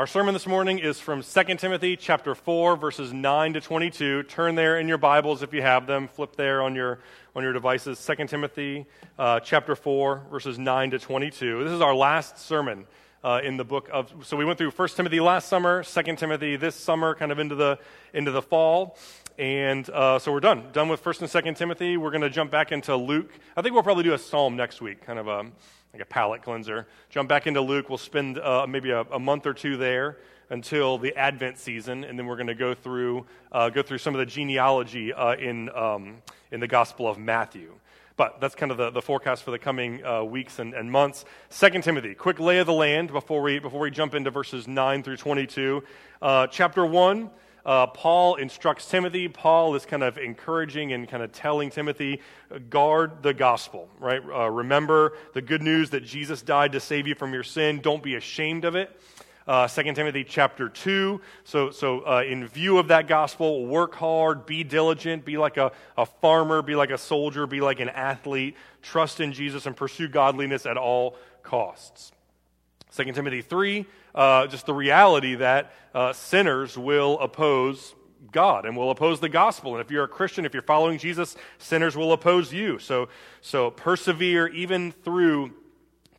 Our sermon this morning is from 2 Timothy chapter 4 verses 9 to 22. Turn there in your Bibles if you have them. Flip there on your on your devices. 2 Timothy uh, chapter 4 verses 9 to 22. This is our last sermon uh, in the book of so we went through 1 Timothy last summer, 2 Timothy this summer kind of into the into the fall. And uh, so we're done. Done with 1st and 2nd Timothy. We're going to jump back into Luke. I think we'll probably do a psalm next week, kind of a like a palate cleanser. Jump back into Luke. We'll spend uh, maybe a, a, month or two there until the Advent season, and then we're going to go through uh, go through some of the genealogy uh, in um, in the Gospel of Matthew. But that's kind of the, the forecast for the coming uh, weeks and, and months. Second Timothy, quick lay of the land before we before we jump into verses nine through twenty two. Uh, chapter one uh, Paul instructs Timothy. Paul is kind of encouraging and kind of telling Timothy, guard the gospel, right? Uh, remember the good news that Jesus died to save you from your sin. Don't be ashamed of it. Uh, 2 Timothy chapter 2. So, so uh, in view of that gospel, work hard, be diligent, be like a, a farmer, be like a soldier, be like an athlete, trust in Jesus, and pursue godliness at all costs. 2 Timothy 3, uh, just the reality that uh, sinners will oppose God and will oppose the gospel. And if you're a Christian, if you're following Jesus, sinners will oppose you. So, so persevere even through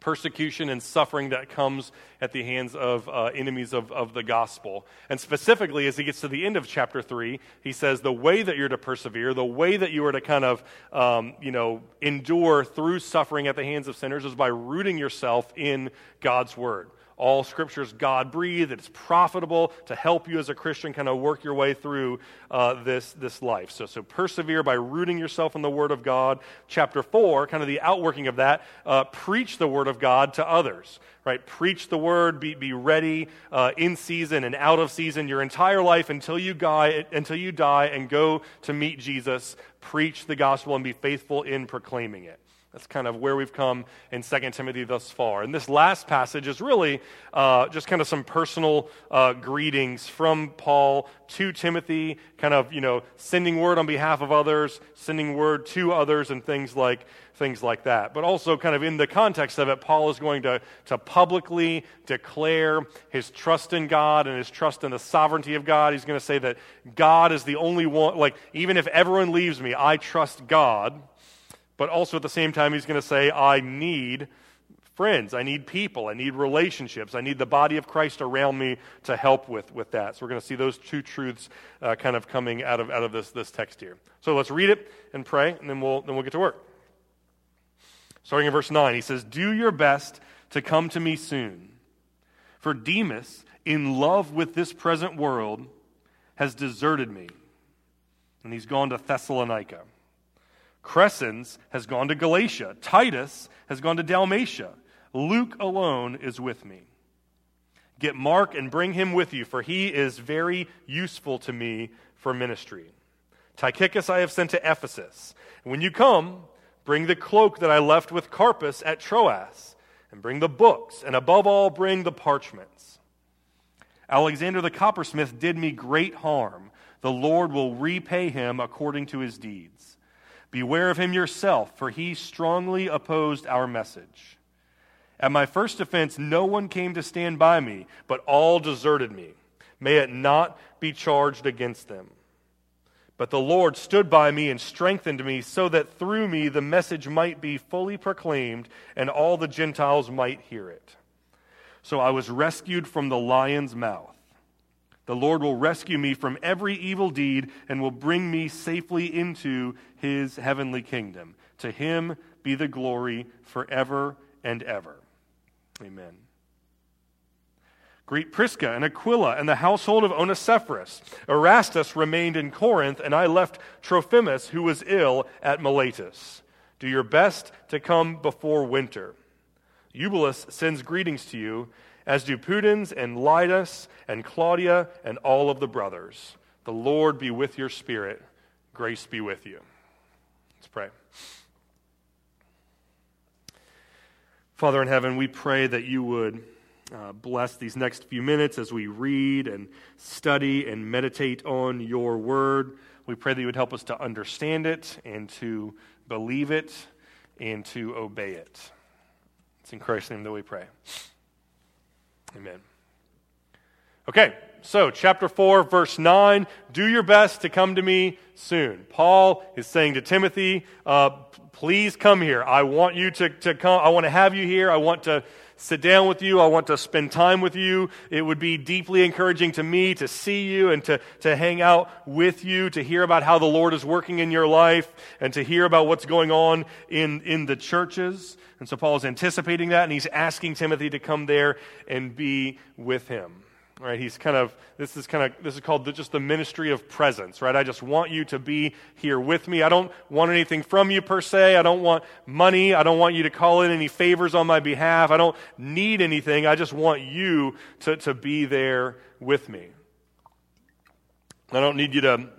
persecution and suffering that comes at the hands of uh, enemies of, of the gospel. And specifically, as he gets to the end of chapter 3, he says the way that you're to persevere, the way that you are to kind of, um, you know, endure through suffering at the hands of sinners is by rooting yourself in God's word all scripture is God breathed, it's profitable to help you as a Christian kind of work your way through uh, this, this life. So, so persevere by rooting yourself in the Word of God. Chapter 4, kind of the outworking of that, uh, preach the Word of God to others. Right? Preach the word, be, be ready uh, in season and out of season your entire life until you, die, until you die and go to meet Jesus. Preach the gospel and be faithful in proclaiming it. That's kind of where we've come in 2 Timothy thus far. And this last passage is really uh, just kind of some personal uh, greetings from Paul to Timothy, kind of, you know, sending word on behalf of others, sending word to others, and things like, things like that. But also, kind of in the context of it, Paul is going to, to publicly declare his trust in God and his trust in the sovereignty of God. He's going to say that God is the only one, like, even if everyone leaves me, I trust God but also at the same time, he's going to say, I need friends. I need people. I need relationships. I need the body of Christ around me to help with, with that. So we're going to see those two truths uh, kind of coming out of, out of this, this text here. So let's read it and pray, and then we'll, then we'll get to work. Starting in verse 9, he says, Do your best to come to me soon. For Demas, in love with this present world, has deserted me, and he's gone to Thessalonica. Crescens has gone to Galatia. Titus has gone to Dalmatia. Luke alone is with me. Get Mark and bring him with you, for he is very useful to me for ministry. Tychicus I have sent to Ephesus. When you come, bring the cloak that I left with Carpus at Troas, and bring the books, and above all, bring the parchments. Alexander the coppersmith did me great harm. The Lord will repay him according to his deeds. Beware of him yourself, for he strongly opposed our message. At my first offense, no one came to stand by me, but all deserted me. May it not be charged against them. But the Lord stood by me and strengthened me, so that through me the message might be fully proclaimed and all the Gentiles might hear it. So I was rescued from the lion's mouth. The Lord will rescue me from every evil deed and will bring me safely into his heavenly kingdom. To him be the glory forever and ever. Amen. Greet Prisca and Aquila and the household of Onesiphorus. Erastus remained in Corinth, and I left Trophimus, who was ill, at Miletus. Do your best to come before winter. Eubulus sends greetings to you as do Pudens and Linus and Claudia and all of the brothers. The Lord be with your spirit. Grace be with you. Let's pray. Father in heaven, we pray that you would uh, bless these next few minutes as we read and study and meditate on your word. We pray that you would help us to understand it and to believe it and to obey it. It's in Christ's name that we pray. Amen. Okay, so chapter 4, verse 9 do your best to come to me soon. Paul is saying to Timothy, uh, please come here. I want you to, to come. I want to have you here. I want to sit down with you. I want to spend time with you. It would be deeply encouraging to me to see you and to, to hang out with you, to hear about how the Lord is working in your life, and to hear about what's going on in, in the churches. And so Paul is anticipating that, and he's asking Timothy to come there and be with him right? He's kind of this is kind of this is called the, just the ministry of presence right? I just want you to be here with me. I don't want anything from you per se. I don't want money. I don't want you to call in any favors on my behalf. I don't need anything. I just want you to, to be there with me. I don't need you to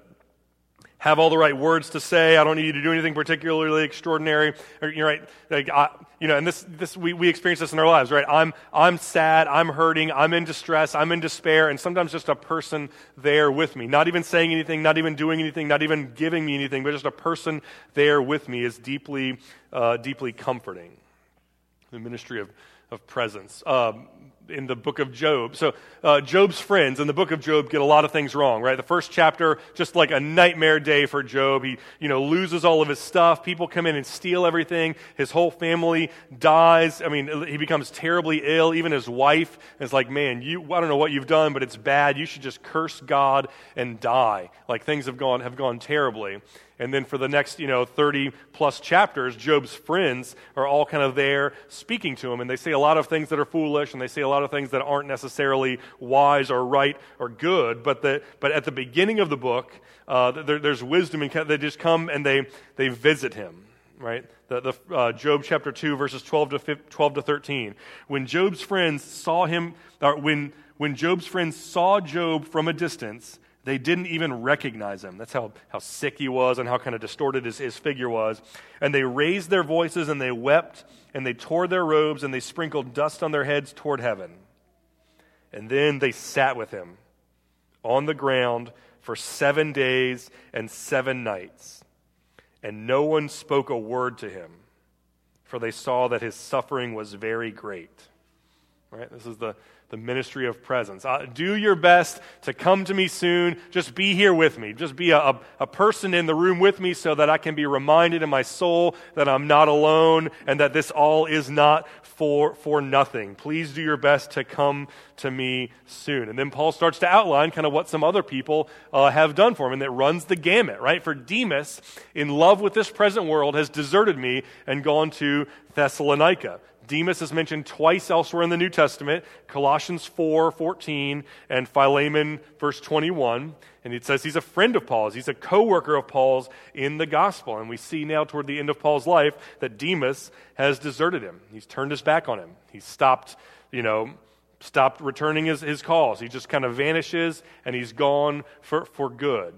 have all the right words to say. I don't need you to do anything particularly extraordinary. You're right. Like, I, you know, and this, this we, we experience this in our lives, right? I'm, I'm sad. I'm hurting. I'm in distress. I'm in despair. And sometimes just a person there with me, not even saying anything, not even doing anything, not even giving me anything, but just a person there with me is deeply, uh, deeply comforting. The ministry of, of presence. Um, in the book of Job. So, uh, Job's friends in the book of Job get a lot of things wrong, right? The first chapter, just like a nightmare day for Job. He, you know, loses all of his stuff. People come in and steal everything. His whole family dies. I mean, he becomes terribly ill. Even his wife is like, man, you, I don't know what you've done, but it's bad. You should just curse God and die. Like things have gone, have gone terribly. And then for the next, you know, 30 plus chapters, Job's friends are all kind of there speaking to him. And they say a lot of things that are foolish, and they say a lot of things that aren't necessarily wise or right or good. But, the, but at the beginning of the book, uh, there, there's wisdom, and they just come and they, they visit him right? The, the uh, Job chapter 2, verses 12 to, 15, 12 to 13. When Job's friends saw him, or when, when Job's friends saw Job from a distance, they didn't even recognize him. That's how, how sick he was and how kind of distorted his, his figure was. And they raised their voices and they wept and they tore their robes and they sprinkled dust on their heads toward heaven. And then they sat with him on the ground for seven days and seven nights. And no one spoke a word to him, for they saw that his suffering was very great. Right? This is the, the ministry of presence. Uh, do your best to come to me soon. Just be here with me. Just be a, a, a, person in the room with me so that I can be reminded in my soul that I'm not alone and that this all is not for, for nothing. Please do your best to come to me soon. And then Paul starts to outline kind of what some other people uh, have done for him, and that runs the gamut, right? For Demas, in love with this present world, has deserted me and gone to Thessalonica. Demas is mentioned twice elsewhere in the New Testament Colossians 4 14 and Philemon, verse 21. And it says he's a friend of Paul's, he's a co worker of Paul's in the gospel. And we see now toward the end of Paul's life that Demas has deserted him. He's turned his back on him. He's stopped, you know, stopped returning his, his calls. He just kind of vanishes and he's gone for, for good.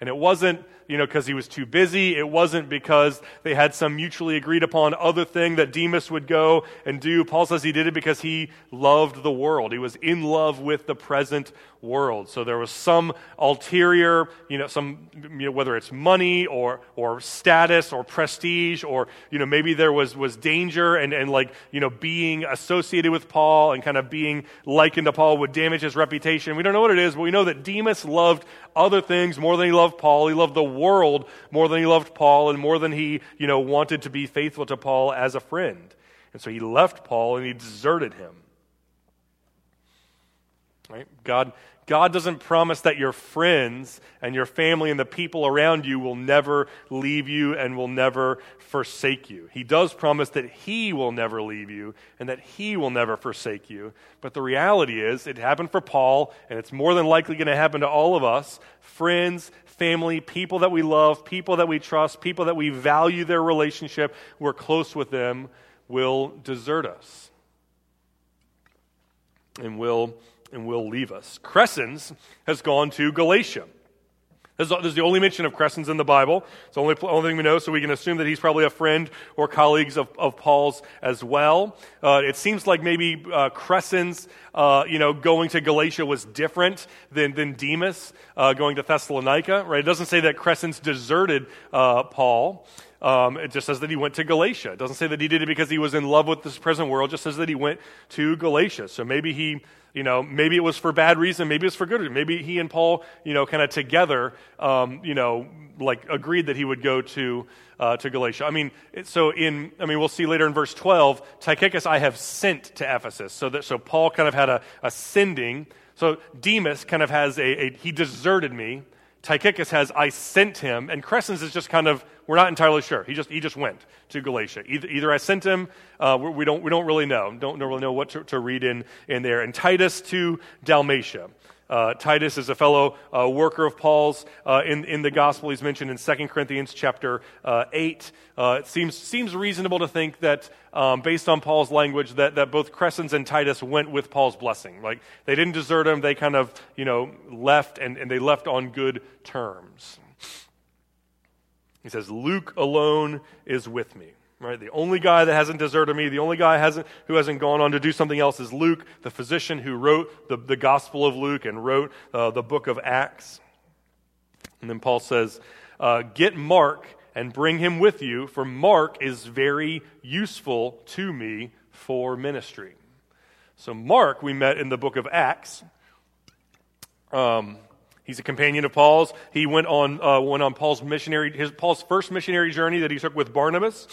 And it wasn't you know, because he was too busy. It wasn't because they had some mutually agreed upon other thing that Demas would go and do. Paul says he did it because he loved the world. He was in love with the present world. So there was some ulterior, you know, some, you know, whether it's money or, or status or prestige or, you know, maybe there was, was danger and, and like, you know, being associated with Paul and kind of being likened to Paul would damage his reputation. We don't know what it is, but we know that Demas loved other things more than he loved Paul. He loved the world more than he loved Paul and more than he, you know, wanted to be faithful to Paul as a friend. And so he left Paul and he deserted him. Right? God, God doesn't promise that your friends and your family and the people around you will never leave you and will never forsake you. He does promise that He will never leave you and that He will never forsake you. But the reality is, it happened for Paul, and it's more than likely going to happen to all of us friends, family, people that we love, people that we trust, people that we value their relationship, we're close with them, will desert us and will, and will leave us. Crescens has gone to Galatia. This is, the only mention of Crescens in the Bible. It's the only, only thing we know, so we can assume that he's probably a friend or colleagues of, of Paul's as well. Uh, it seems like maybe uh, Crescens, uh, you know, going to Galatia was different than, than Demas uh, going to Thessalonica, right? It doesn't say that Crescens deserted uh, Paul. Um, it just says that he went to Galatia. It doesn't say that he did it because he was in love with this present world. It just says that he went to Galatia. So maybe he You know, maybe it was for bad reason, maybe it's for good reason. Maybe he and Paul, you know, kind of together, um, you know, like agreed that he would go to uh, to Galatia. I mean, so in I mean, we'll see later in verse twelve, Tychicus I have sent to Ephesus. So that so Paul kind of had a, a sending. So Demas kind of has a, a he deserted me. Tychicus has I sent him, and Crescens is just kind of we're not entirely sure. He just he just went to Galatia. Either, either I sent him, uh, we don't we don't really know. Don't, don't really know what to, to read in in there. And Titus to Dalmatia. Uh, Titus is a fellow uh, worker of Paul's uh, in, in the gospel. He's mentioned in 2 Corinthians chapter uh, 8. Uh, it seems, seems reasonable to think that, um, based on Paul's language, that, that both Crescens and Titus went with Paul's blessing. Like, they didn't desert him. They kind of, you know, left, and, and they left on good terms. He says, Luke alone is with me. Right? The only guy that hasn't deserted me, the only guy hasn't, who hasn't gone on to do something else is Luke, the physician who wrote the, the Gospel of Luke and wrote uh, the book of Acts. And then Paul says, uh, Get Mark and bring him with you, for Mark is very useful to me for ministry. So, Mark, we met in the book of Acts. Um, He's a companion of Paul's. He went on, uh, went on Paul's missionary, his Paul's first missionary journey that he took with Barnabas.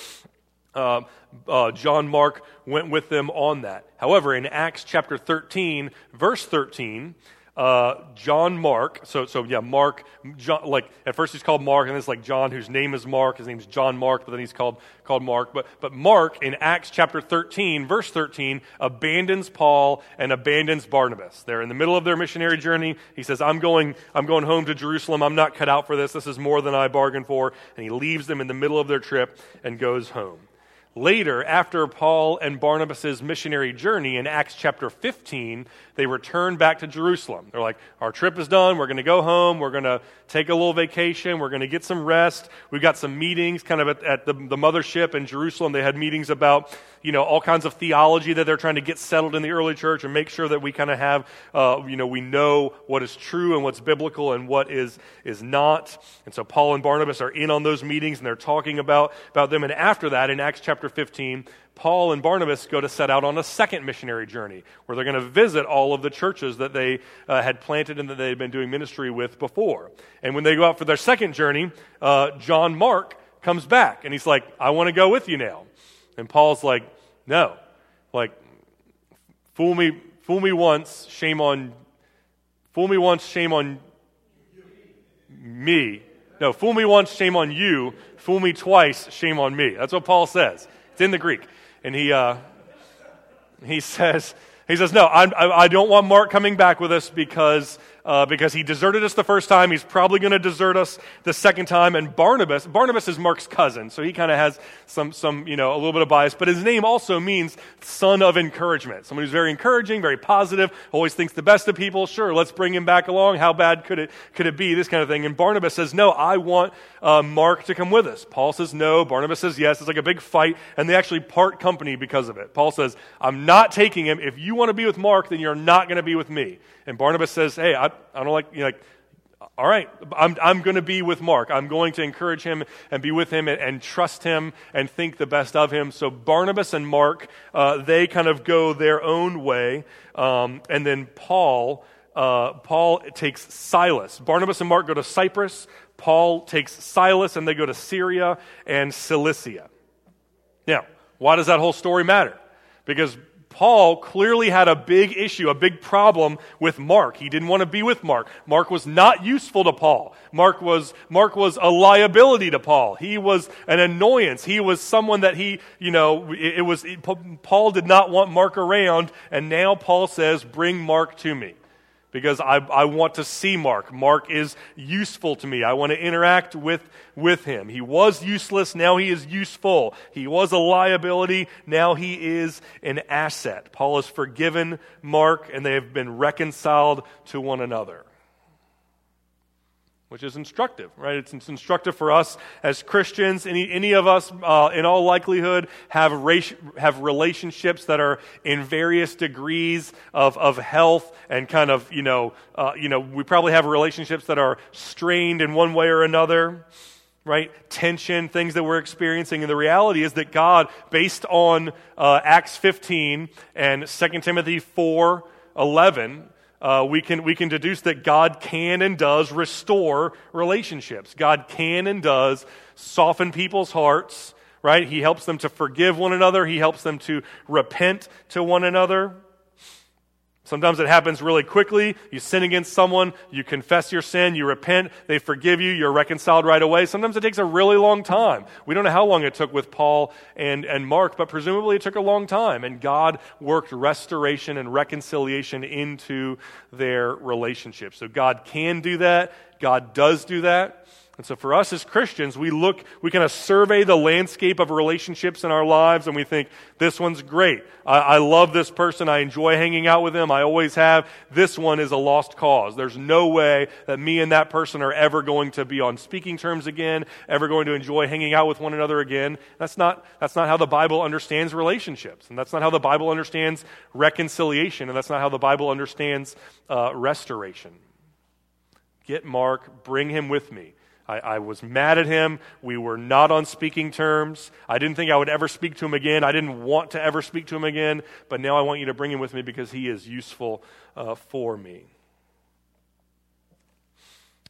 Uh, uh, John Mark went with them on that. However, in Acts chapter 13, verse 13, uh, John Mark. So, so yeah, Mark. John, like at first he's called Mark, and then it's like John, whose name is Mark. His name's John Mark, but then he's called called Mark. But but Mark in Acts chapter thirteen, verse thirteen, abandons Paul and abandons Barnabas. They're in the middle of their missionary journey. He says, "I'm going. I'm going home to Jerusalem. I'm not cut out for this. This is more than I bargained for." And he leaves them in the middle of their trip and goes home. Later, after Paul and Barnabas' missionary journey in Acts chapter 15, they return back to Jerusalem. They're like, Our trip is done. We're going to go home. We're going to take a little vacation. We're going to get some rest. We've got some meetings kind of at, at the, the mothership in Jerusalem. They had meetings about, you know, all kinds of theology that they're trying to get settled in the early church and make sure that we kind of have, uh, you know, we know what is true and what's biblical and what is, is not. And so Paul and Barnabas are in on those meetings and they're talking about, about them. And after that, in Acts chapter chapter 15, Paul and Barnabas go to set out on a second missionary journey where they're going to visit all of the churches that they uh, had planted and that they had been doing ministry with before. And when they go out for their second journey, uh, John Mark comes back and he's like, I want to go with you now. And Paul's like, no. Like, fool me, fool me once, shame on, fool me once, shame on me. No, fool me once, shame on you. Fool me twice, shame on me. That's what Paul says. It's in the Greek. And he, uh, he says, he says, no, I, I don't want Mark coming back with us because uh, because he deserted us the first time. He's probably going to desert us the second time. And Barnabas, Barnabas is Mark's cousin, so he kind of has some, some, you know, a little bit of bias. But his name also means son of encouragement. Someone who's very encouraging, very positive, always thinks the best of people. Sure, let's bring him back along. How bad could it, could it be? This kind of thing. And Barnabas says, no, I want uh, Mark to come with us. Paul says no. Barnabas says yes. It's like a big fight, and they actually part company because of it. Paul says, I'm not taking him. If you want to be with Mark, then you're not going to be with me. And Barnabas says, Hey, I, I don't like, you know, like, all right, I'm, I'm going to be with Mark. I'm going to encourage him and be with him and, and trust him and think the best of him. So Barnabas and Mark, uh, they kind of go their own way. Um, and then Paul, uh, Paul takes Silas. Barnabas and Mark go to Cyprus. Paul takes Silas and they go to Syria and Cilicia. Now, why does that whole story matter? Because Paul clearly had a big issue, a big problem with Mark. He didn't want to be with Mark. Mark was not useful to Paul. Mark was, Mark was a liability to Paul. He was an annoyance. He was someone that he, you know, it, it was, it, Paul did not want Mark around, and now Paul says, bring Mark to me because I, I want to see Mark. Mark is useful to me. I want to interact with, with him. He was useless, now he is useful. He was a liability, now he is an asset. Paul has forgiven Mark, and they have been reconciled to one another which is instructive, right? It's, it's, instructive for us as Christians. Any, any of us, uh, in all likelihood, have, have relationships that are in various degrees of, of health and kind of, you know, uh, you know, we probably have relationships that are strained in one way or another, right? Tension, things that we're experiencing. And the reality is that God, based on uh, Acts 15 and 2 Timothy 4, 11, uh, we, can, we can deduce that God can and does restore relationships. God can and does soften people's hearts, right? He helps them to forgive one another, He helps them to repent to one another. Sometimes it happens really quickly. You sin against someone, you confess your sin, you repent, they forgive you, you're reconciled right away. Sometimes it takes a really long time. We don't know how long it took with Paul and, and Mark, but presumably it took a long time. And God worked restoration and reconciliation into their relationship. So God can do that, God does do that. And so for us as Christians, we look, we kind of survey the landscape of relationships in our lives and we think, this one's great. I, I, love this person. I enjoy hanging out with them. I always have. This one is a lost cause. There's no way that me and that person are ever going to be on speaking terms again, ever going to enjoy hanging out with one another again. That's not, that's not how the Bible understands relationships. And that's not how the Bible understands reconciliation. And that's not how the Bible understands uh, restoration. Get Mark, bring him with me. I, I, was mad at him. We were not on speaking terms. I didn't think I would ever speak to him again. I didn't want to ever speak to him again. But now I want you to bring him with me because he is useful uh, for me.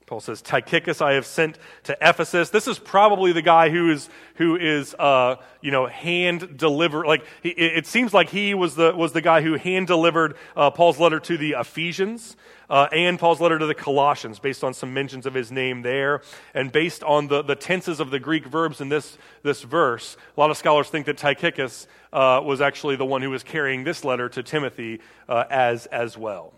Paul says, Tychicus I have sent to Ephesus. This is probably the guy who is, who is uh, you know, hand delivered. Like, he, it seems like he was the, was the guy who hand delivered uh, Paul's letter to the Ephesians uh, and Paul's letter to the Colossians, based on some mentions of his name there. And based on the, the tenses of the Greek verbs in this, this verse, a lot of scholars think that Tychicus uh, was actually the one who was carrying this letter to Timothy uh, as, as well.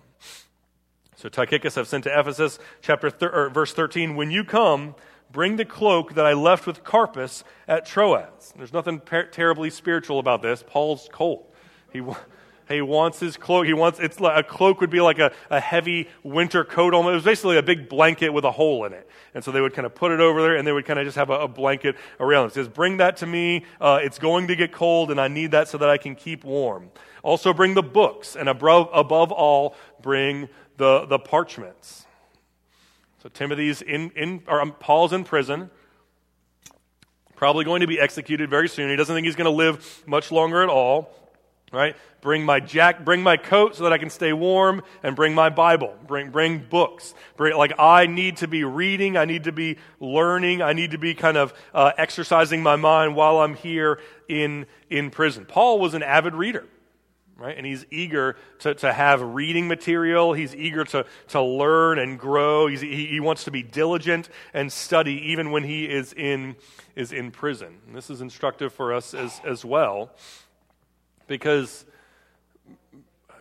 So Tychicus I've sent to Ephesus, chapter thir- verse 13. When you come, bring the cloak that I left with Carpus at Troas. There's nothing per- terribly spiritual about this. Paul's cold. He, he wants his cloak. He wants it's like, a cloak would be like a, a heavy winter coat. Almost. It was basically a big blanket with a hole in it. And so they would kind of put it over there, and they would kind of just have a, a blanket around. It says, "Bring that to me. Uh, it's going to get cold, and I need that so that I can keep warm." Also, bring the books, and above, above all, bring the, the parchments. So Timothy's in, in or um, Paul's in prison, probably going to be executed very soon. He doesn't think he's going to live much longer at all. Right? Bring my jack, bring my coat so that I can stay warm, and bring my Bible. Bring bring books. Bring, like I need to be reading. I need to be learning. I need to be kind of uh, exercising my mind while I'm here in in prison. Paul was an avid reader right? And he's eager to, to have reading material. He's eager to, to learn and grow. He's, he, he wants to be diligent and study even when he is in, is in prison. And this is instructive for us as, as well because,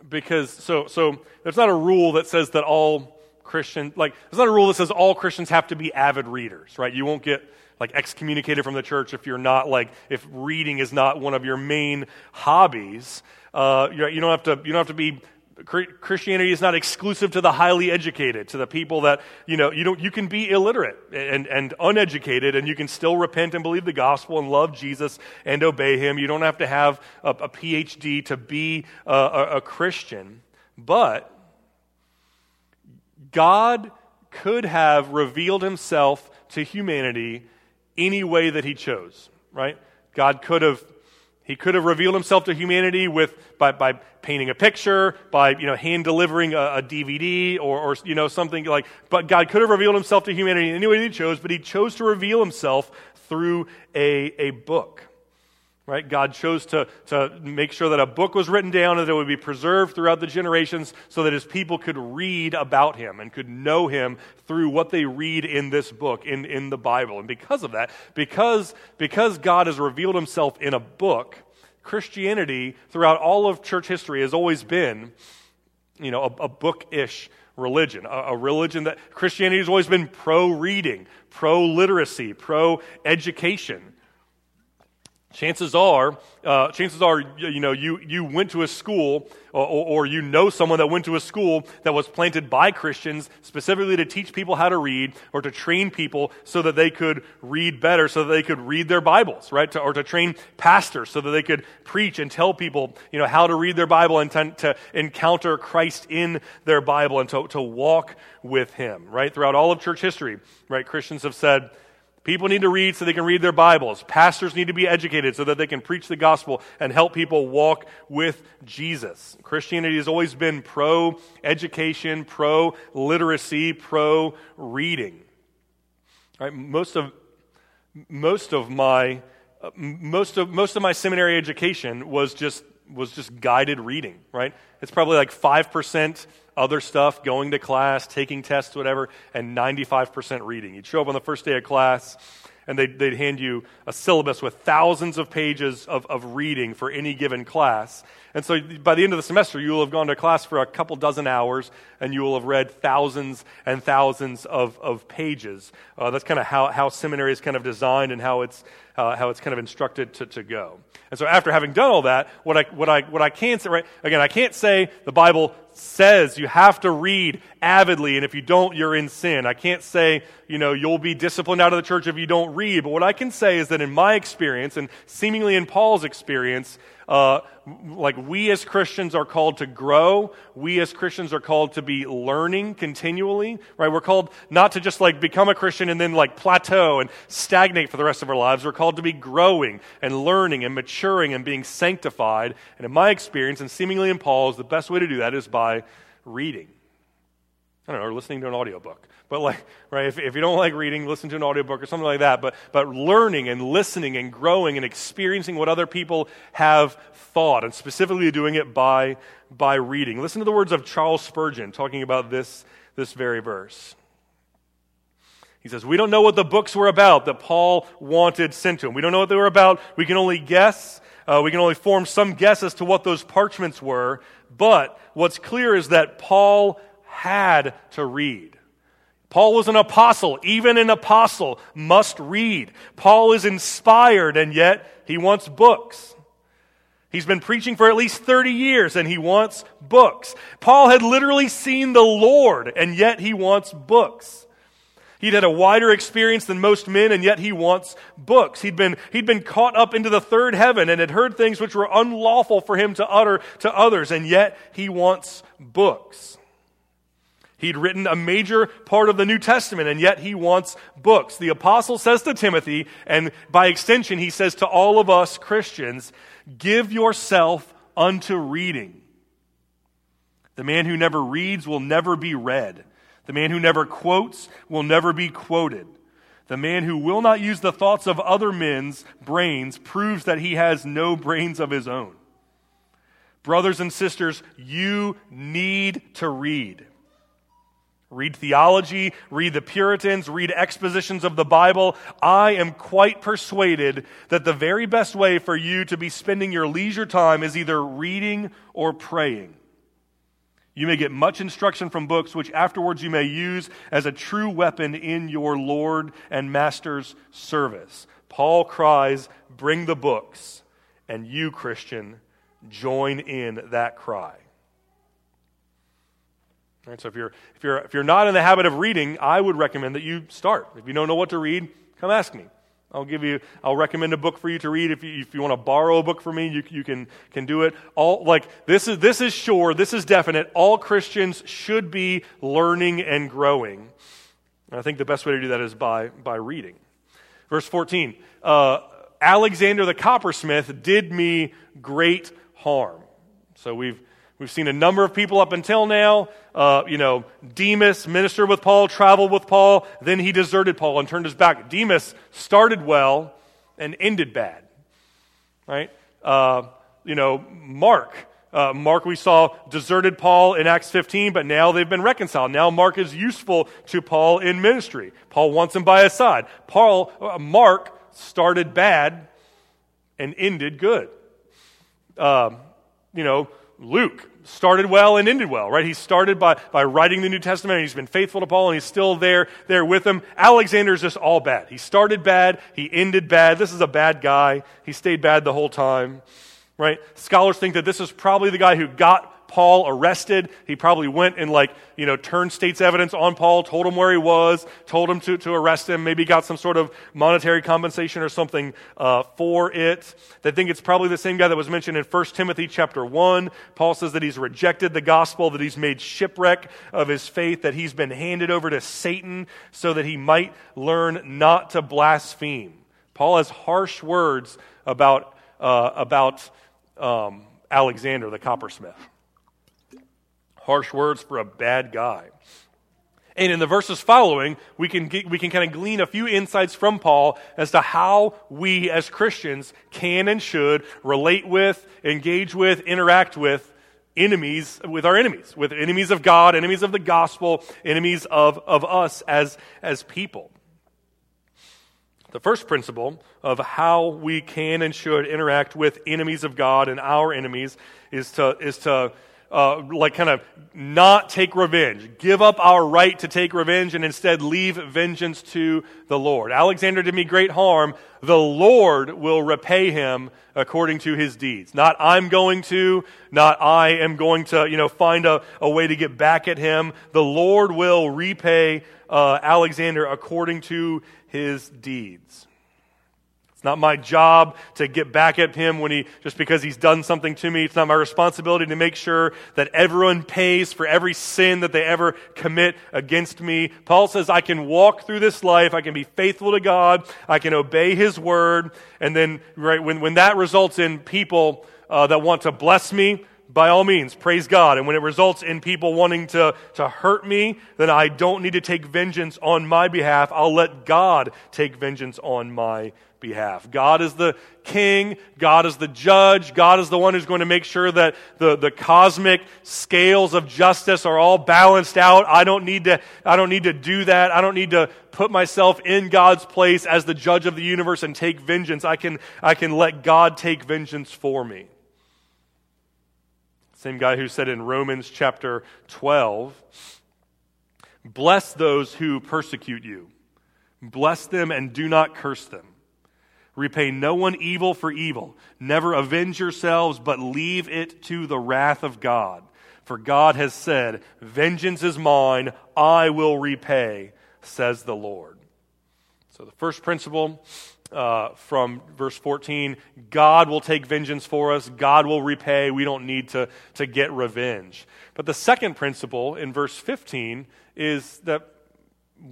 because so, so there's not a rule that says that all Christians, like, there's not a rule that says all Christians have to be avid readers, right? You won't get like excommunicated from the church if you're not like if reading is not one of your main hobbies uh, you don't have to you don't have to be Christianity is not exclusive to the highly educated, to the people that, you know, you, don't, you can be illiterate and, and uneducated and you can still repent and believe the gospel and love Jesus and obey him. You don't have to have a, a PhD to be a, a, a Christian. But God could have revealed himself to humanity any way that he chose, right? God could have he could have revealed himself to humanity with, by, by painting a picture, by you know, hand delivering a, a, DVD or, or you know, something like, but God could have revealed himself to humanity in any way he chose, but he chose to reveal himself through a, a book. Right? God chose to, to make sure that a book was written down and that it would be preserved throughout the generations so that his people could read about him and could know him through what they read in this book, in, in the Bible. And because of that, because, because God has revealed himself in a book, Christianity throughout all of church history has always been, you know, a, a book-ish religion, a, a, religion that Christianity has always been pro reading, pro literacy, pro education. Chances are, uh, chances are, you know, you, you went to a school or, or, you know someone that went to a school that was planted by Christians specifically to teach people how to read or to train people so that they could read better, so that they could read their Bibles, right? To, or to train pastors so that they could preach and tell people, you know, how to read their Bible and to, to encounter Christ in their Bible and to, to walk with Him, right? Throughout all of church history, right? Christians have said, People need to read so they can read their Bibles. Pastors need to be educated so that they can preach the gospel and help people walk with Jesus. Christianity has always been pro education, pro literacy, pro reading. Right? Most of most of my most of most of my seminary education was just was just guided reading, right? It's probably like 5% other stuff, going to class, taking tests, whatever, and 95% reading. You'd show up on the first day of class, and they'd, they'd hand you a syllabus with thousands of pages of, of reading for any given class. And so by the end of the semester, you will have gone to class for a couple dozen hours, and you will have read thousands and thousands of, of pages. Uh, that's kind of how, how seminary is kind of designed and how it's, uh, how it's kind of instructed to, to go. And so after having done all that, what I, what I, what I can say, right, again, I can't say the Bible says you have to read avidly, and if you don't, you're in sin. I can't say, you know, you'll be disciplined out of the church if you don't read. But what I can say is that in my experience, and seemingly in Paul's experience, uh, like we as Christians are called to grow. We as Christians are called to be learning continually, right? We're called not to just like become a Christian and then like plateau and stagnate for the rest of our lives. We're called to be growing and learning and maturing and being sanctified. And in my experience, and seemingly in Paul's, the best way to do that is by reading. I don't know, or listening to an audiobook. But like, right, if, if you don't like reading, listen to an audiobook or something like that. But, but learning and listening and growing and experiencing what other people have thought, and specifically doing it by, by reading. Listen to the words of Charles Spurgeon talking about this, this very verse. He says, We don't know what the books were about that Paul wanted sent to him. We don't know what they were about. We can only guess. Uh, we can only form some guess as to what those parchments were. But what's clear is that Paul had to read. Paul was an apostle. Even an apostle must read. Paul is inspired, and yet he wants books. He's been preaching for at least 30 years, and he wants books. Paul had literally seen the Lord, and yet he wants books. He'd had a wider experience than most men, and yet he wants books. He'd been, he'd been caught up into the third heaven and had heard things which were unlawful for him to utter to others, and yet he wants books. He'd written a major part of the New Testament, and yet he wants books. The apostle says to Timothy, and by extension, he says to all of us Christians, give yourself unto reading. The man who never reads will never be read. The man who never quotes will never be quoted. The man who will not use the thoughts of other men's brains proves that he has no brains of his own. Brothers and sisters, you need to read. Read theology, read the Puritans, read expositions of the Bible. I am quite persuaded that the very best way for you to be spending your leisure time is either reading or praying. You may get much instruction from books, which afterwards you may use as a true weapon in your Lord and Master's service. Paul cries, Bring the books, and you, Christian, join in that cry. Right, so if you're, if, you're, if you're not in the habit of reading, I would recommend that you start. If you don't know what to read, come ask me. I'll give you, I'll recommend a book for you to read. If you, if you want to borrow a book from me, you, you can, can do it. All, like, this is, this is sure, this is definite. All Christians should be learning and growing. And I think the best way to do that is by, by reading. Verse 14, uh, Alexander the coppersmith did me great harm. So we've, We've seen a number of people up until now. Uh, you know, Demas ministered with Paul, traveled with Paul, then he deserted Paul and turned his back. Demas started well and ended bad. Right? Uh, you know, Mark. Uh, Mark, we saw, deserted Paul in Acts 15, but now they've been reconciled. Now Mark is useful to Paul in ministry. Paul wants him by his side. Paul, uh, Mark started bad and ended good. Um, you know, Luke started well and ended well, right? He started by, by writing the New Testament and he's been faithful to Paul and he's still there, there with him. Alexander's just all bad. He started bad. He ended bad. This is a bad guy. He stayed bad the whole time, right? Scholars think that this is probably the guy who got Paul arrested. He probably went and, like, you know, turned state's evidence on Paul, told him where he was, told him to, to arrest him, maybe got some sort of monetary compensation or something uh, for it. They think it's probably the same guy that was mentioned in 1 Timothy chapter 1. Paul says that he's rejected the gospel, that he's made shipwreck of his faith, that he's been handed over to Satan so that he might learn not to blaspheme. Paul has harsh words about, uh, about um, Alexander the coppersmith. Harsh words for a bad guy. And in the verses following, we can, get, we can kind of glean a few insights from Paul as to how we as Christians can and should relate with, engage with, interact with enemies, with our enemies, with enemies of God, enemies of the gospel, enemies of, of us as, as people. The first principle of how we can and should interact with enemies of God and our enemies is to, is to uh, like kind of not take revenge, give up our right to take revenge, and instead leave vengeance to the Lord. Alexander did me great harm. The Lord will repay him according to his deeds. Not I'm going to, not I am going to, you know, find a, a way to get back at him. The Lord will repay uh, Alexander according to his deeds. Not my job to get back at him when he, just because he's done something to me. It's not my responsibility to make sure that everyone pays for every sin that they ever commit against me. Paul says I can walk through this life. I can be faithful to God. I can obey his word. And then, right, when, when that results in people uh, that want to bless me, by all means, praise God. And when it results in people wanting to, to hurt me, then I don't need to take vengeance on my behalf. I'll let God take vengeance on my behalf. God is the king. God is the judge. God is the one who's going to make sure that the, the cosmic scales of justice are all balanced out. I don't need to, I don't need to do that. I don't need to put myself in God's place as the judge of the universe and take vengeance. I can, I can let God take vengeance for me. Same guy who said in Romans chapter 12, Bless those who persecute you. Bless them and do not curse them. Repay no one evil for evil. Never avenge yourselves, but leave it to the wrath of God. For God has said, Vengeance is mine, I will repay, says the Lord. So the first principle uh, from verse 14 God will take vengeance for us, God will repay. We don't need to, to get revenge. But the second principle in verse 15 is that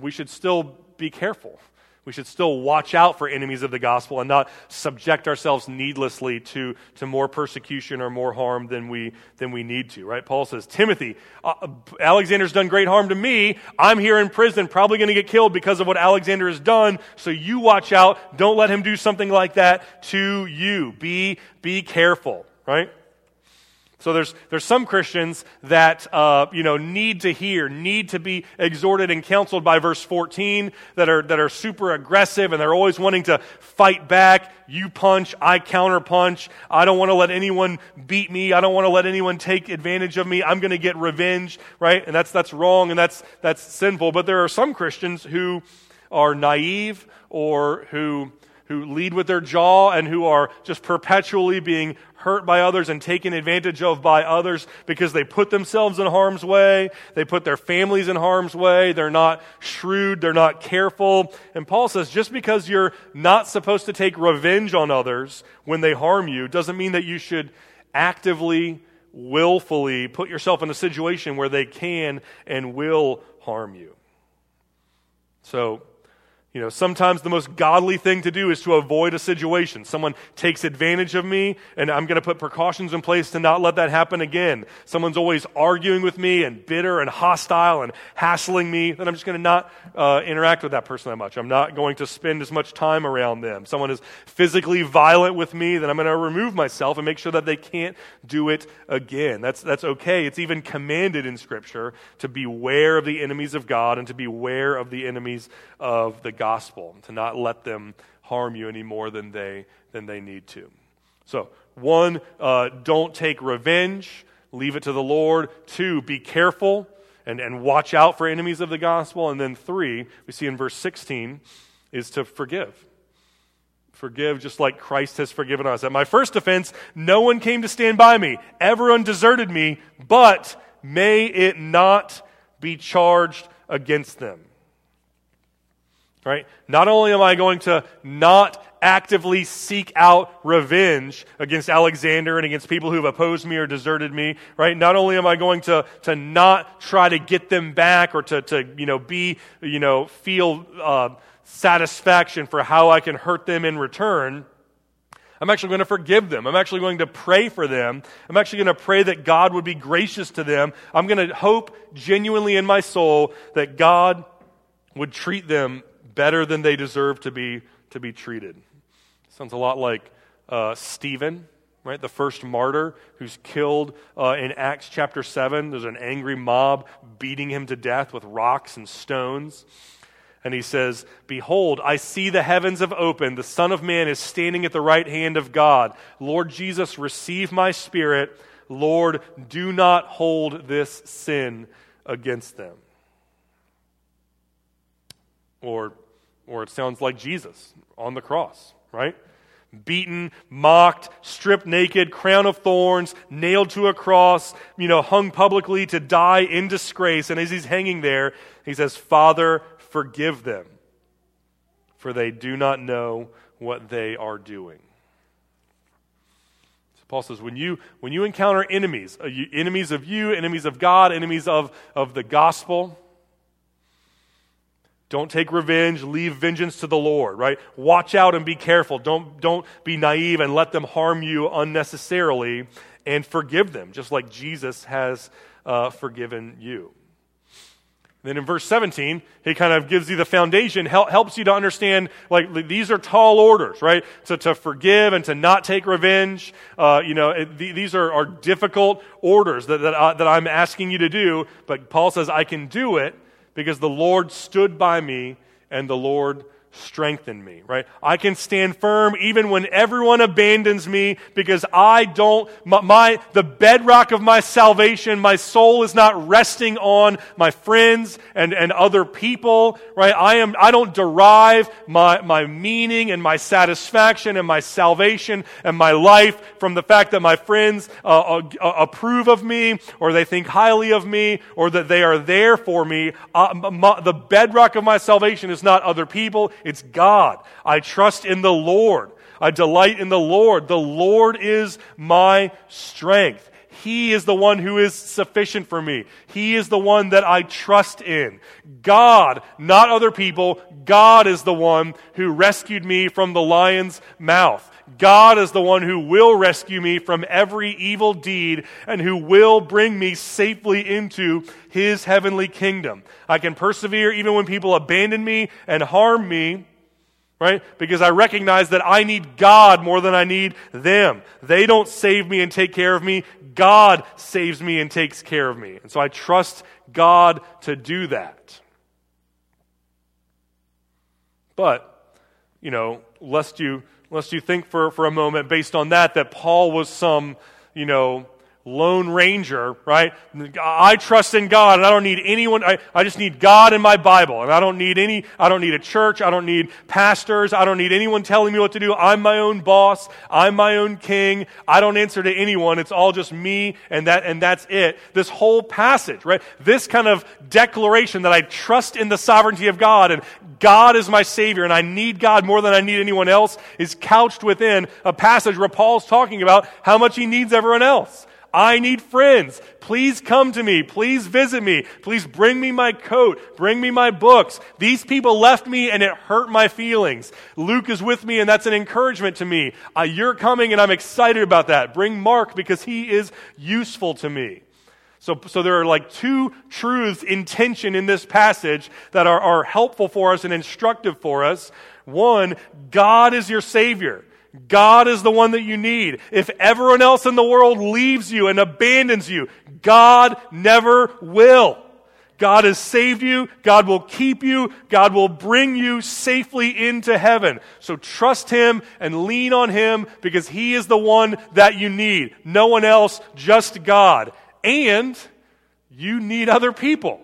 we should still be careful. We should still watch out for enemies of the gospel and not subject ourselves needlessly to, to more persecution or more harm than we, than we need to, right? Paul says, Timothy, uh, Alexander's done great harm to me. I'm here in prison, probably going to get killed because of what Alexander has done. So you watch out. Don't let him do something like that to you. Be, be careful, right? So there's, there's some Christians that, uh, you know, need to hear, need to be exhorted and counseled by verse 14 that are, that are super aggressive and they're always wanting to fight back. You punch, I counter punch. I don't want to let anyone beat me. I don't want to let anyone take advantage of me. I'm going to get revenge, right? And that's, that's wrong and that's, that's sinful. But there are some Christians who are naive or who who lead with their jaw and who are just perpetually being hurt by others and taken advantage of by others because they put themselves in harm's way. They put their families in harm's way. They're not shrewd. They're not careful. And Paul says just because you're not supposed to take revenge on others when they harm you doesn't mean that you should actively, willfully put yourself in a situation where they can and will harm you. So, you know, sometimes the most godly thing to do is to avoid a situation. Someone takes advantage of me, and I'm going to put precautions in place to not let that happen again. Someone's always arguing with me and bitter and hostile and hassling me, then I'm just going to not uh, interact with that person that much. I'm not going to spend as much time around them. Someone is physically violent with me, then I'm going to remove myself and make sure that they can't do it again. That's, that's okay. It's even commanded in Scripture to beware of the enemies of God and to beware of the enemies of the gospel, to not let them harm you any more than they, than they need to. So, one, uh, don't take revenge, leave it to the Lord. Two, be careful and, and watch out for enemies of the gospel. And then three, we see in verse 16, is to forgive. Forgive just like Christ has forgiven us. At my first offense, no one came to stand by me. Everyone deserted me, but may it not be charged against them. Right? Not only am I going to not actively seek out revenge against Alexander and against people who have opposed me or deserted me, right? Not only am I going to, to not try to get them back or to, to you know, be, you know, feel uh, satisfaction for how I can hurt them in return, I'm actually going to forgive them. I'm actually going to pray for them. I'm actually going to pray that God would be gracious to them. I'm going to hope genuinely in my soul that God would treat them better than they deserve to be, to be treated. Sounds a lot like uh, Stephen, right? The first martyr who's killed uh, in Acts chapter 7. There's an angry mob beating him to death with rocks and stones. And he says, Behold, I see the heavens have opened. The Son of Man is standing at the right hand of God. Lord Jesus, receive my spirit. Lord, do not hold this sin against them. Or or it sounds like Jesus on the cross, right? Beaten, mocked, stripped naked, crown of thorns, nailed to a cross, you know, hung publicly to die in disgrace. And as he's hanging there, he says, Father, forgive them, for they do not know what they are doing. So Paul says, when you, when you encounter enemies, uh, enemies of you, enemies of God, enemies of, of the gospel, don't take revenge. Leave vengeance to the Lord, right? Watch out and be careful. Don't, don't be naive and let them harm you unnecessarily and forgive them, just like Jesus has uh, forgiven you. Then in verse 17, he kind of gives you the foundation, help, helps you to understand, like, these are tall orders, right? So to forgive and to not take revenge, uh, you know, it, these are, are difficult orders that, that, uh, that I'm asking you to do, but Paul says, I can do it because the Lord stood by me and the Lord strengthen me, right? I can stand firm even when everyone abandons me because I don't, my, my, the bedrock of my salvation, my soul is not resting on my friends and, and other people, right? I am, I don't derive my, my meaning and my satisfaction and my salvation and my life from the fact that my friends uh, uh, approve of me or they think highly of me or that they are there for me. Uh, my, the bedrock of my salvation is not other people. It's God. I trust in the Lord. I delight in the Lord. The Lord is my strength. He is the one who is sufficient for me. He is the one that I trust in. God, not other people. God is the one who rescued me from the lion's mouth. God is the one who will rescue me from every evil deed and who will bring me safely into his heavenly kingdom. I can persevere even when people abandon me and harm me right? Because I recognize that I need God more than I need them. They don't save me and take care of me. God saves me and takes care of me. And so I trust God to do that. But, you know, lest you, lest you think for, for a moment based on that, that Paul was some, you know, Lone Ranger, right? I trust in God and I don't need anyone. I, I just need God and my Bible. And I don't need any, I don't need a church. I don't need pastors. I don't need anyone telling me what to do. I'm my own boss. I'm my own king. I don't answer to anyone. It's all just me and that, and that's it. This whole passage, right? This kind of declaration that I trust in the sovereignty of God and God is my Savior and I need God more than I need anyone else is couched within a passage where Paul's talking about how much he needs everyone else. I need friends. Please come to me. Please visit me. Please bring me my coat. Bring me my books. These people left me and it hurt my feelings. Luke is with me and that's an encouragement to me. Uh, you're coming and I'm excited about that. Bring Mark because he is useful to me. So, so there are like two truths in tension in this passage that are, are helpful for us and instructive for us. One, God is your Savior. God is the one that you need. If everyone else in the world leaves you and abandons you, God never will. God has saved you. God will keep you. God will bring you safely into heaven. So trust Him and lean on Him because He is the one that you need. No one else, just God. And you need other people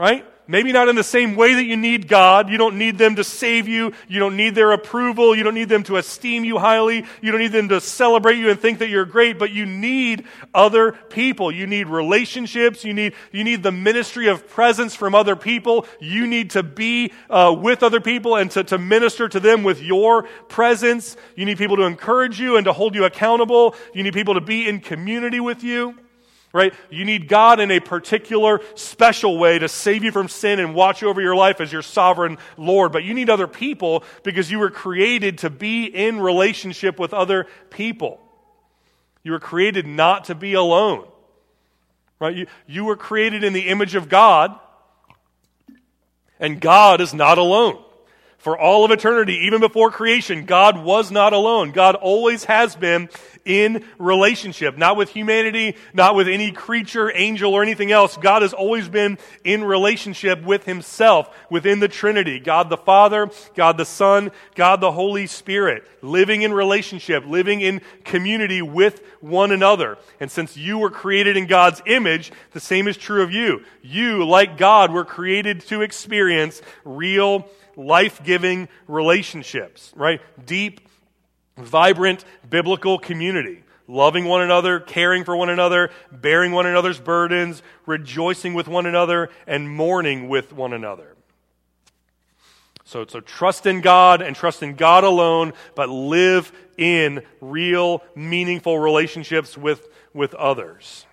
right? Maybe not in the same way that you need God. You don't need them to save you. You don't need their approval. You don't need them to esteem you highly. You don't need them to celebrate you and think that you're great, but you need other people. You need relationships. You need, you need the ministry of presence from other people. You need to be uh, with other people and to, to minister to them with your presence. You need people to encourage you and to hold you accountable. You need people to be in community with you right? You need God in a particular special way to save you from sin and watch over your life as your sovereign Lord. But you need other people because you were created to be in relationship with other people. You were created not to be alone, right? You, you were created in the image of God, and God is not alone. For all of eternity, even before creation, God was not alone. God always has been in relationship, not with humanity, not with any creature, angel, or anything else. God has always been in relationship with himself within the Trinity. God the Father, God the Son, God the Holy Spirit, living in relationship, living in community with one another. And since you were created in God's image, the same is true of you. You, like God, were created to experience real life giving relationships, right? Deep, vibrant biblical community. Loving one another, caring for one another, bearing one another's burdens, rejoicing with one another, and mourning with one another. So, so trust in God and trust in God alone, but live in real, meaningful relationships with, with others.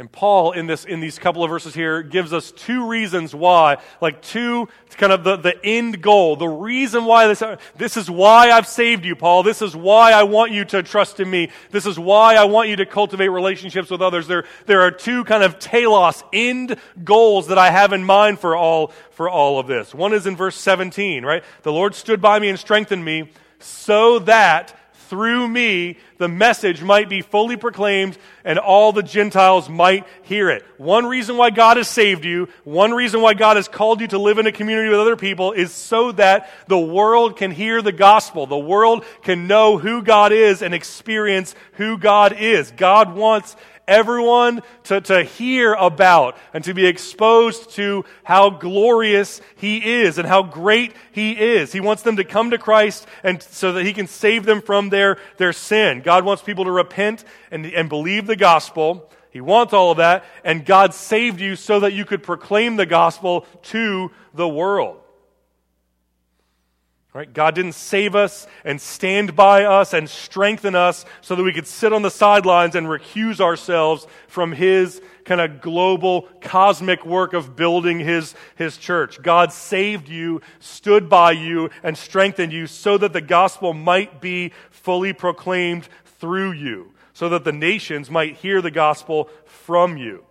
And Paul, in, this, in these couple of verses here, gives us two reasons why, like two kind of the, the end goal, the reason why this, this is why I've saved you, Paul. This is why I want you to trust in me. This is why I want you to cultivate relationships with others. There, there are two kind of telos, end goals that I have in mind for all, for all of this. One is in verse 17, right? The Lord stood by me and strengthened me so that through me the message might be fully proclaimed and all the Gentiles might hear it. One reason why God has saved you, one reason why God has called you to live in a community with other people is so that the world can hear the gospel. The world can know who God is and experience who God is. God wants everyone to, to hear about and to be exposed to how glorious He is and how great He is. He wants them to come to Christ and so that He can save them from their, their sin. God wants people to repent and, and believe the gospel. He wants all of that. And God saved you so that you could proclaim the gospel to the world. Right? God didn't save us and stand by us and strengthen us so that we could sit on the sidelines and recuse ourselves from His kind of global cosmic work of building His, His church. God saved you, stood by you, and strengthened you so that the gospel might be fully proclaimed through you, so that the nations might hear the gospel from you.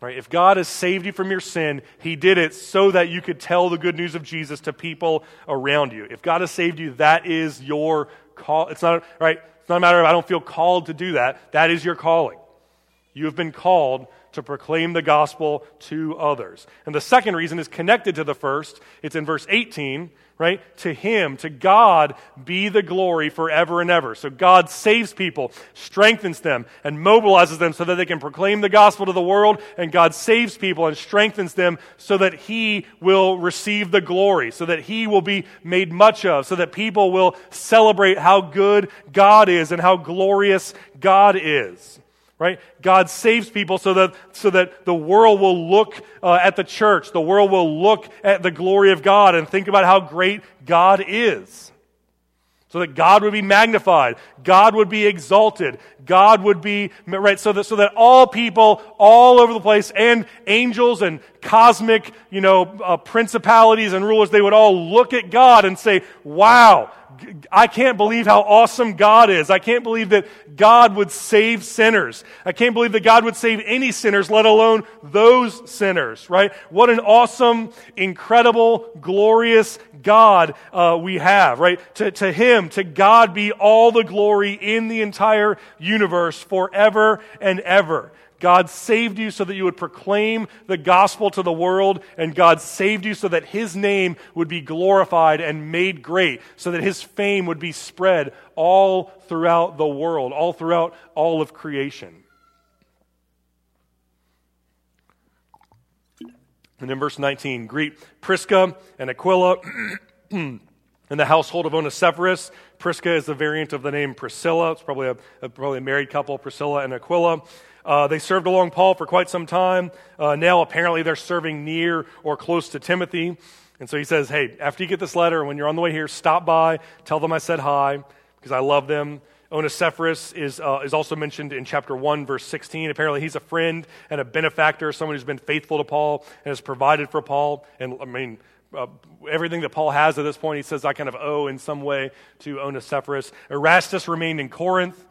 Right? If God has saved you from your sin, He did it so that you could tell the good news of Jesus to people around you. If God has saved you, that is your call. It's not, right? It's not a matter of I don't feel called to do that. That is your calling. You have been called to proclaim the gospel to others. And the second reason is connected to the first. It's in verse 18, right? To Him, to God, be the glory forever and ever. So God saves people, strengthens them, and mobilizes them so that they can proclaim the gospel to the world. And God saves people and strengthens them so that He will receive the glory, so that He will be made much of, so that people will celebrate how good God is and how glorious God is right? God saves people so that, so that the world will look uh, at the church, the world will look at the glory of God and think about how great God is. So that God would be magnified, God would be exalted, God would be, right, so that, so that all people all over the place and angels and cosmic, you know, uh, principalities and rulers, they would all look at God and say, wow, I can't believe how awesome God is. I can't believe that God would save sinners. I can't believe that God would save any sinners, let alone those sinners, right? What an awesome, incredible, glorious God uh, we have, right? To, to Him, to God be all the glory in the entire universe forever and ever. God saved you so that you would proclaim the gospel to the world, and God saved you so that his name would be glorified and made great, so that his fame would be spread all throughout the world, all throughout all of creation. And in verse 19, greet Prisca and Aquila. in the household of Onesiphorus. Prisca is a variant of the name Priscilla. It's probably a, a probably a married couple, Priscilla and Aquila. Uh, they served along Paul for quite some time. Uh, now, apparently, they're serving near or close to Timothy. And so he says, Hey, after you get this letter, when you're on the way here, stop by, tell them I said hi, because I love them. Onesiphorus is, uh, is also mentioned in chapter 1, verse 16. Apparently, he's a friend and a benefactor, someone who's been faithful to Paul and has provided for Paul. And I mean, uh, everything that Paul has at this point, he says, I kind of owe in some way to Onesiphorus. Erastus remained in Corinth.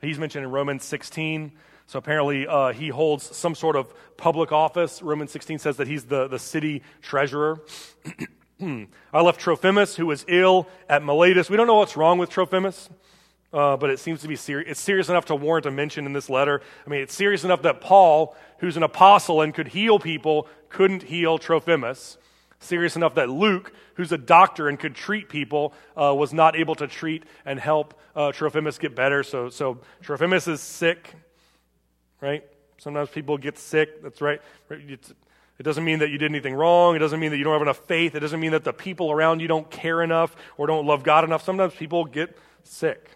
He's mentioned in Romans 16. So apparently, uh, he holds some sort of public office. Romans 16 says that he's the, the city treasurer. I left Trophimus, who was ill at Miletus. We don't know what's wrong with Trophimus. Uh, but it seems to be serious. It's serious enough to warrant a mention in this letter. I mean, it's serious enough that Paul, who's an apostle and could heal people, couldn't heal Trophimus. Serious enough that Luke, who's a doctor and could treat people, uh, was not able to treat and help uh, Trophimus get better. So, so Trophimus is sick right? Sometimes people get sick. That's right. It's, it doesn't mean that you did anything wrong. It doesn't mean that you don't have enough faith. It doesn't mean that the people around you don't care enough or don't love God enough. Sometimes people get sick.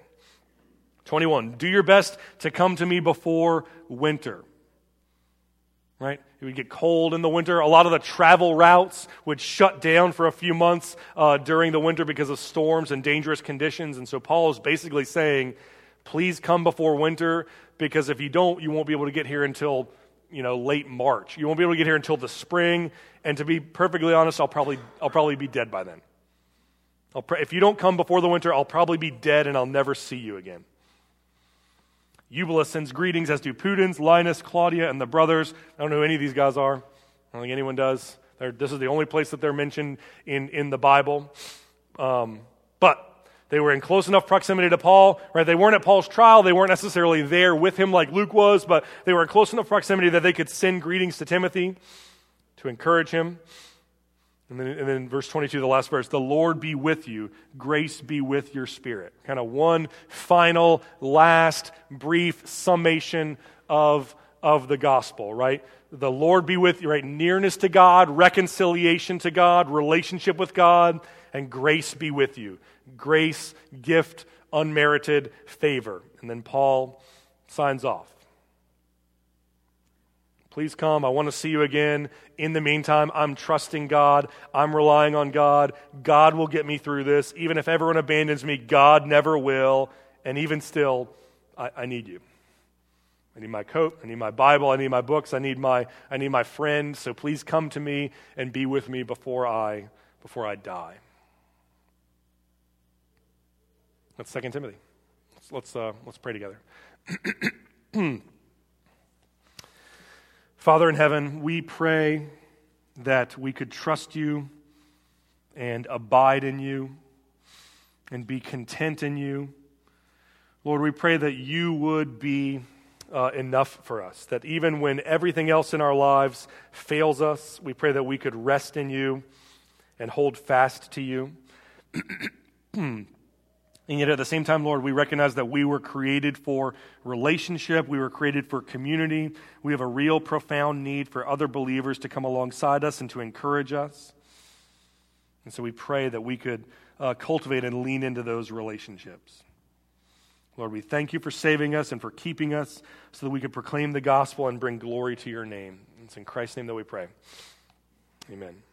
21. Do your best to come to me before winter. Right? It would get cold in the winter. A lot of the travel routes would shut down for a few months uh, during the winter because of storms and dangerous conditions. And so Paul is basically saying, please come before winter because if you don't, you won't be able to get here until you know late March. You won't be able to get here until the spring. And to be perfectly honest, I'll probably I'll probably be dead by then. if you don't come before the winter, I'll probably be dead and I'll never see you again. Eubulus sends greetings, as do Pudens, Linus, Claudia, and the brothers. I don't know who any of these guys are. I don't think anyone does. They're, this is the only place that they're mentioned in, in the Bible. Um, but they were in close enough proximity to Paul, right? They weren't at Paul's trial. They weren't necessarily there with him like Luke was, but they were in close enough proximity that they could send greetings to Timothy to encourage him. And then, and then verse 22, the last verse, the Lord be with you, grace be with your spirit. Kind of one final, last, brief summation of, of the gospel, right? The Lord be with you, right? Nearness to God, reconciliation to God, relationship with God, and grace be with you grace, gift, unmerited favor. And then Paul signs off. Please come. I want to see you again. In the meantime, I'm trusting God. I'm relying on God. God will get me through this. Even if everyone abandons me, God never will. And even still, I, I need you. I need my coat. I need my Bible. I need my books. I need my, I need my friend. So please come to me and be with me before I, before I die. That's 2 Timothy. Let's, let's, uh, let's pray together. Father in heaven, we pray that we could trust you and abide in you and be content in you. Lord, we pray that you would be uh, enough for us, that even when everything else in our lives fails us, we pray that we could rest in you and hold fast to you. And yet at the same time, Lord, we recognize that we were created for relationship. We were created for community. We have a real profound need for other believers to come alongside us and to encourage us. And so we pray that we could uh, cultivate and lean into those relationships. Lord, we thank you for saving us and for keeping us so that we could proclaim the gospel and bring glory to your name. It's in Christ's name that we pray. Amen.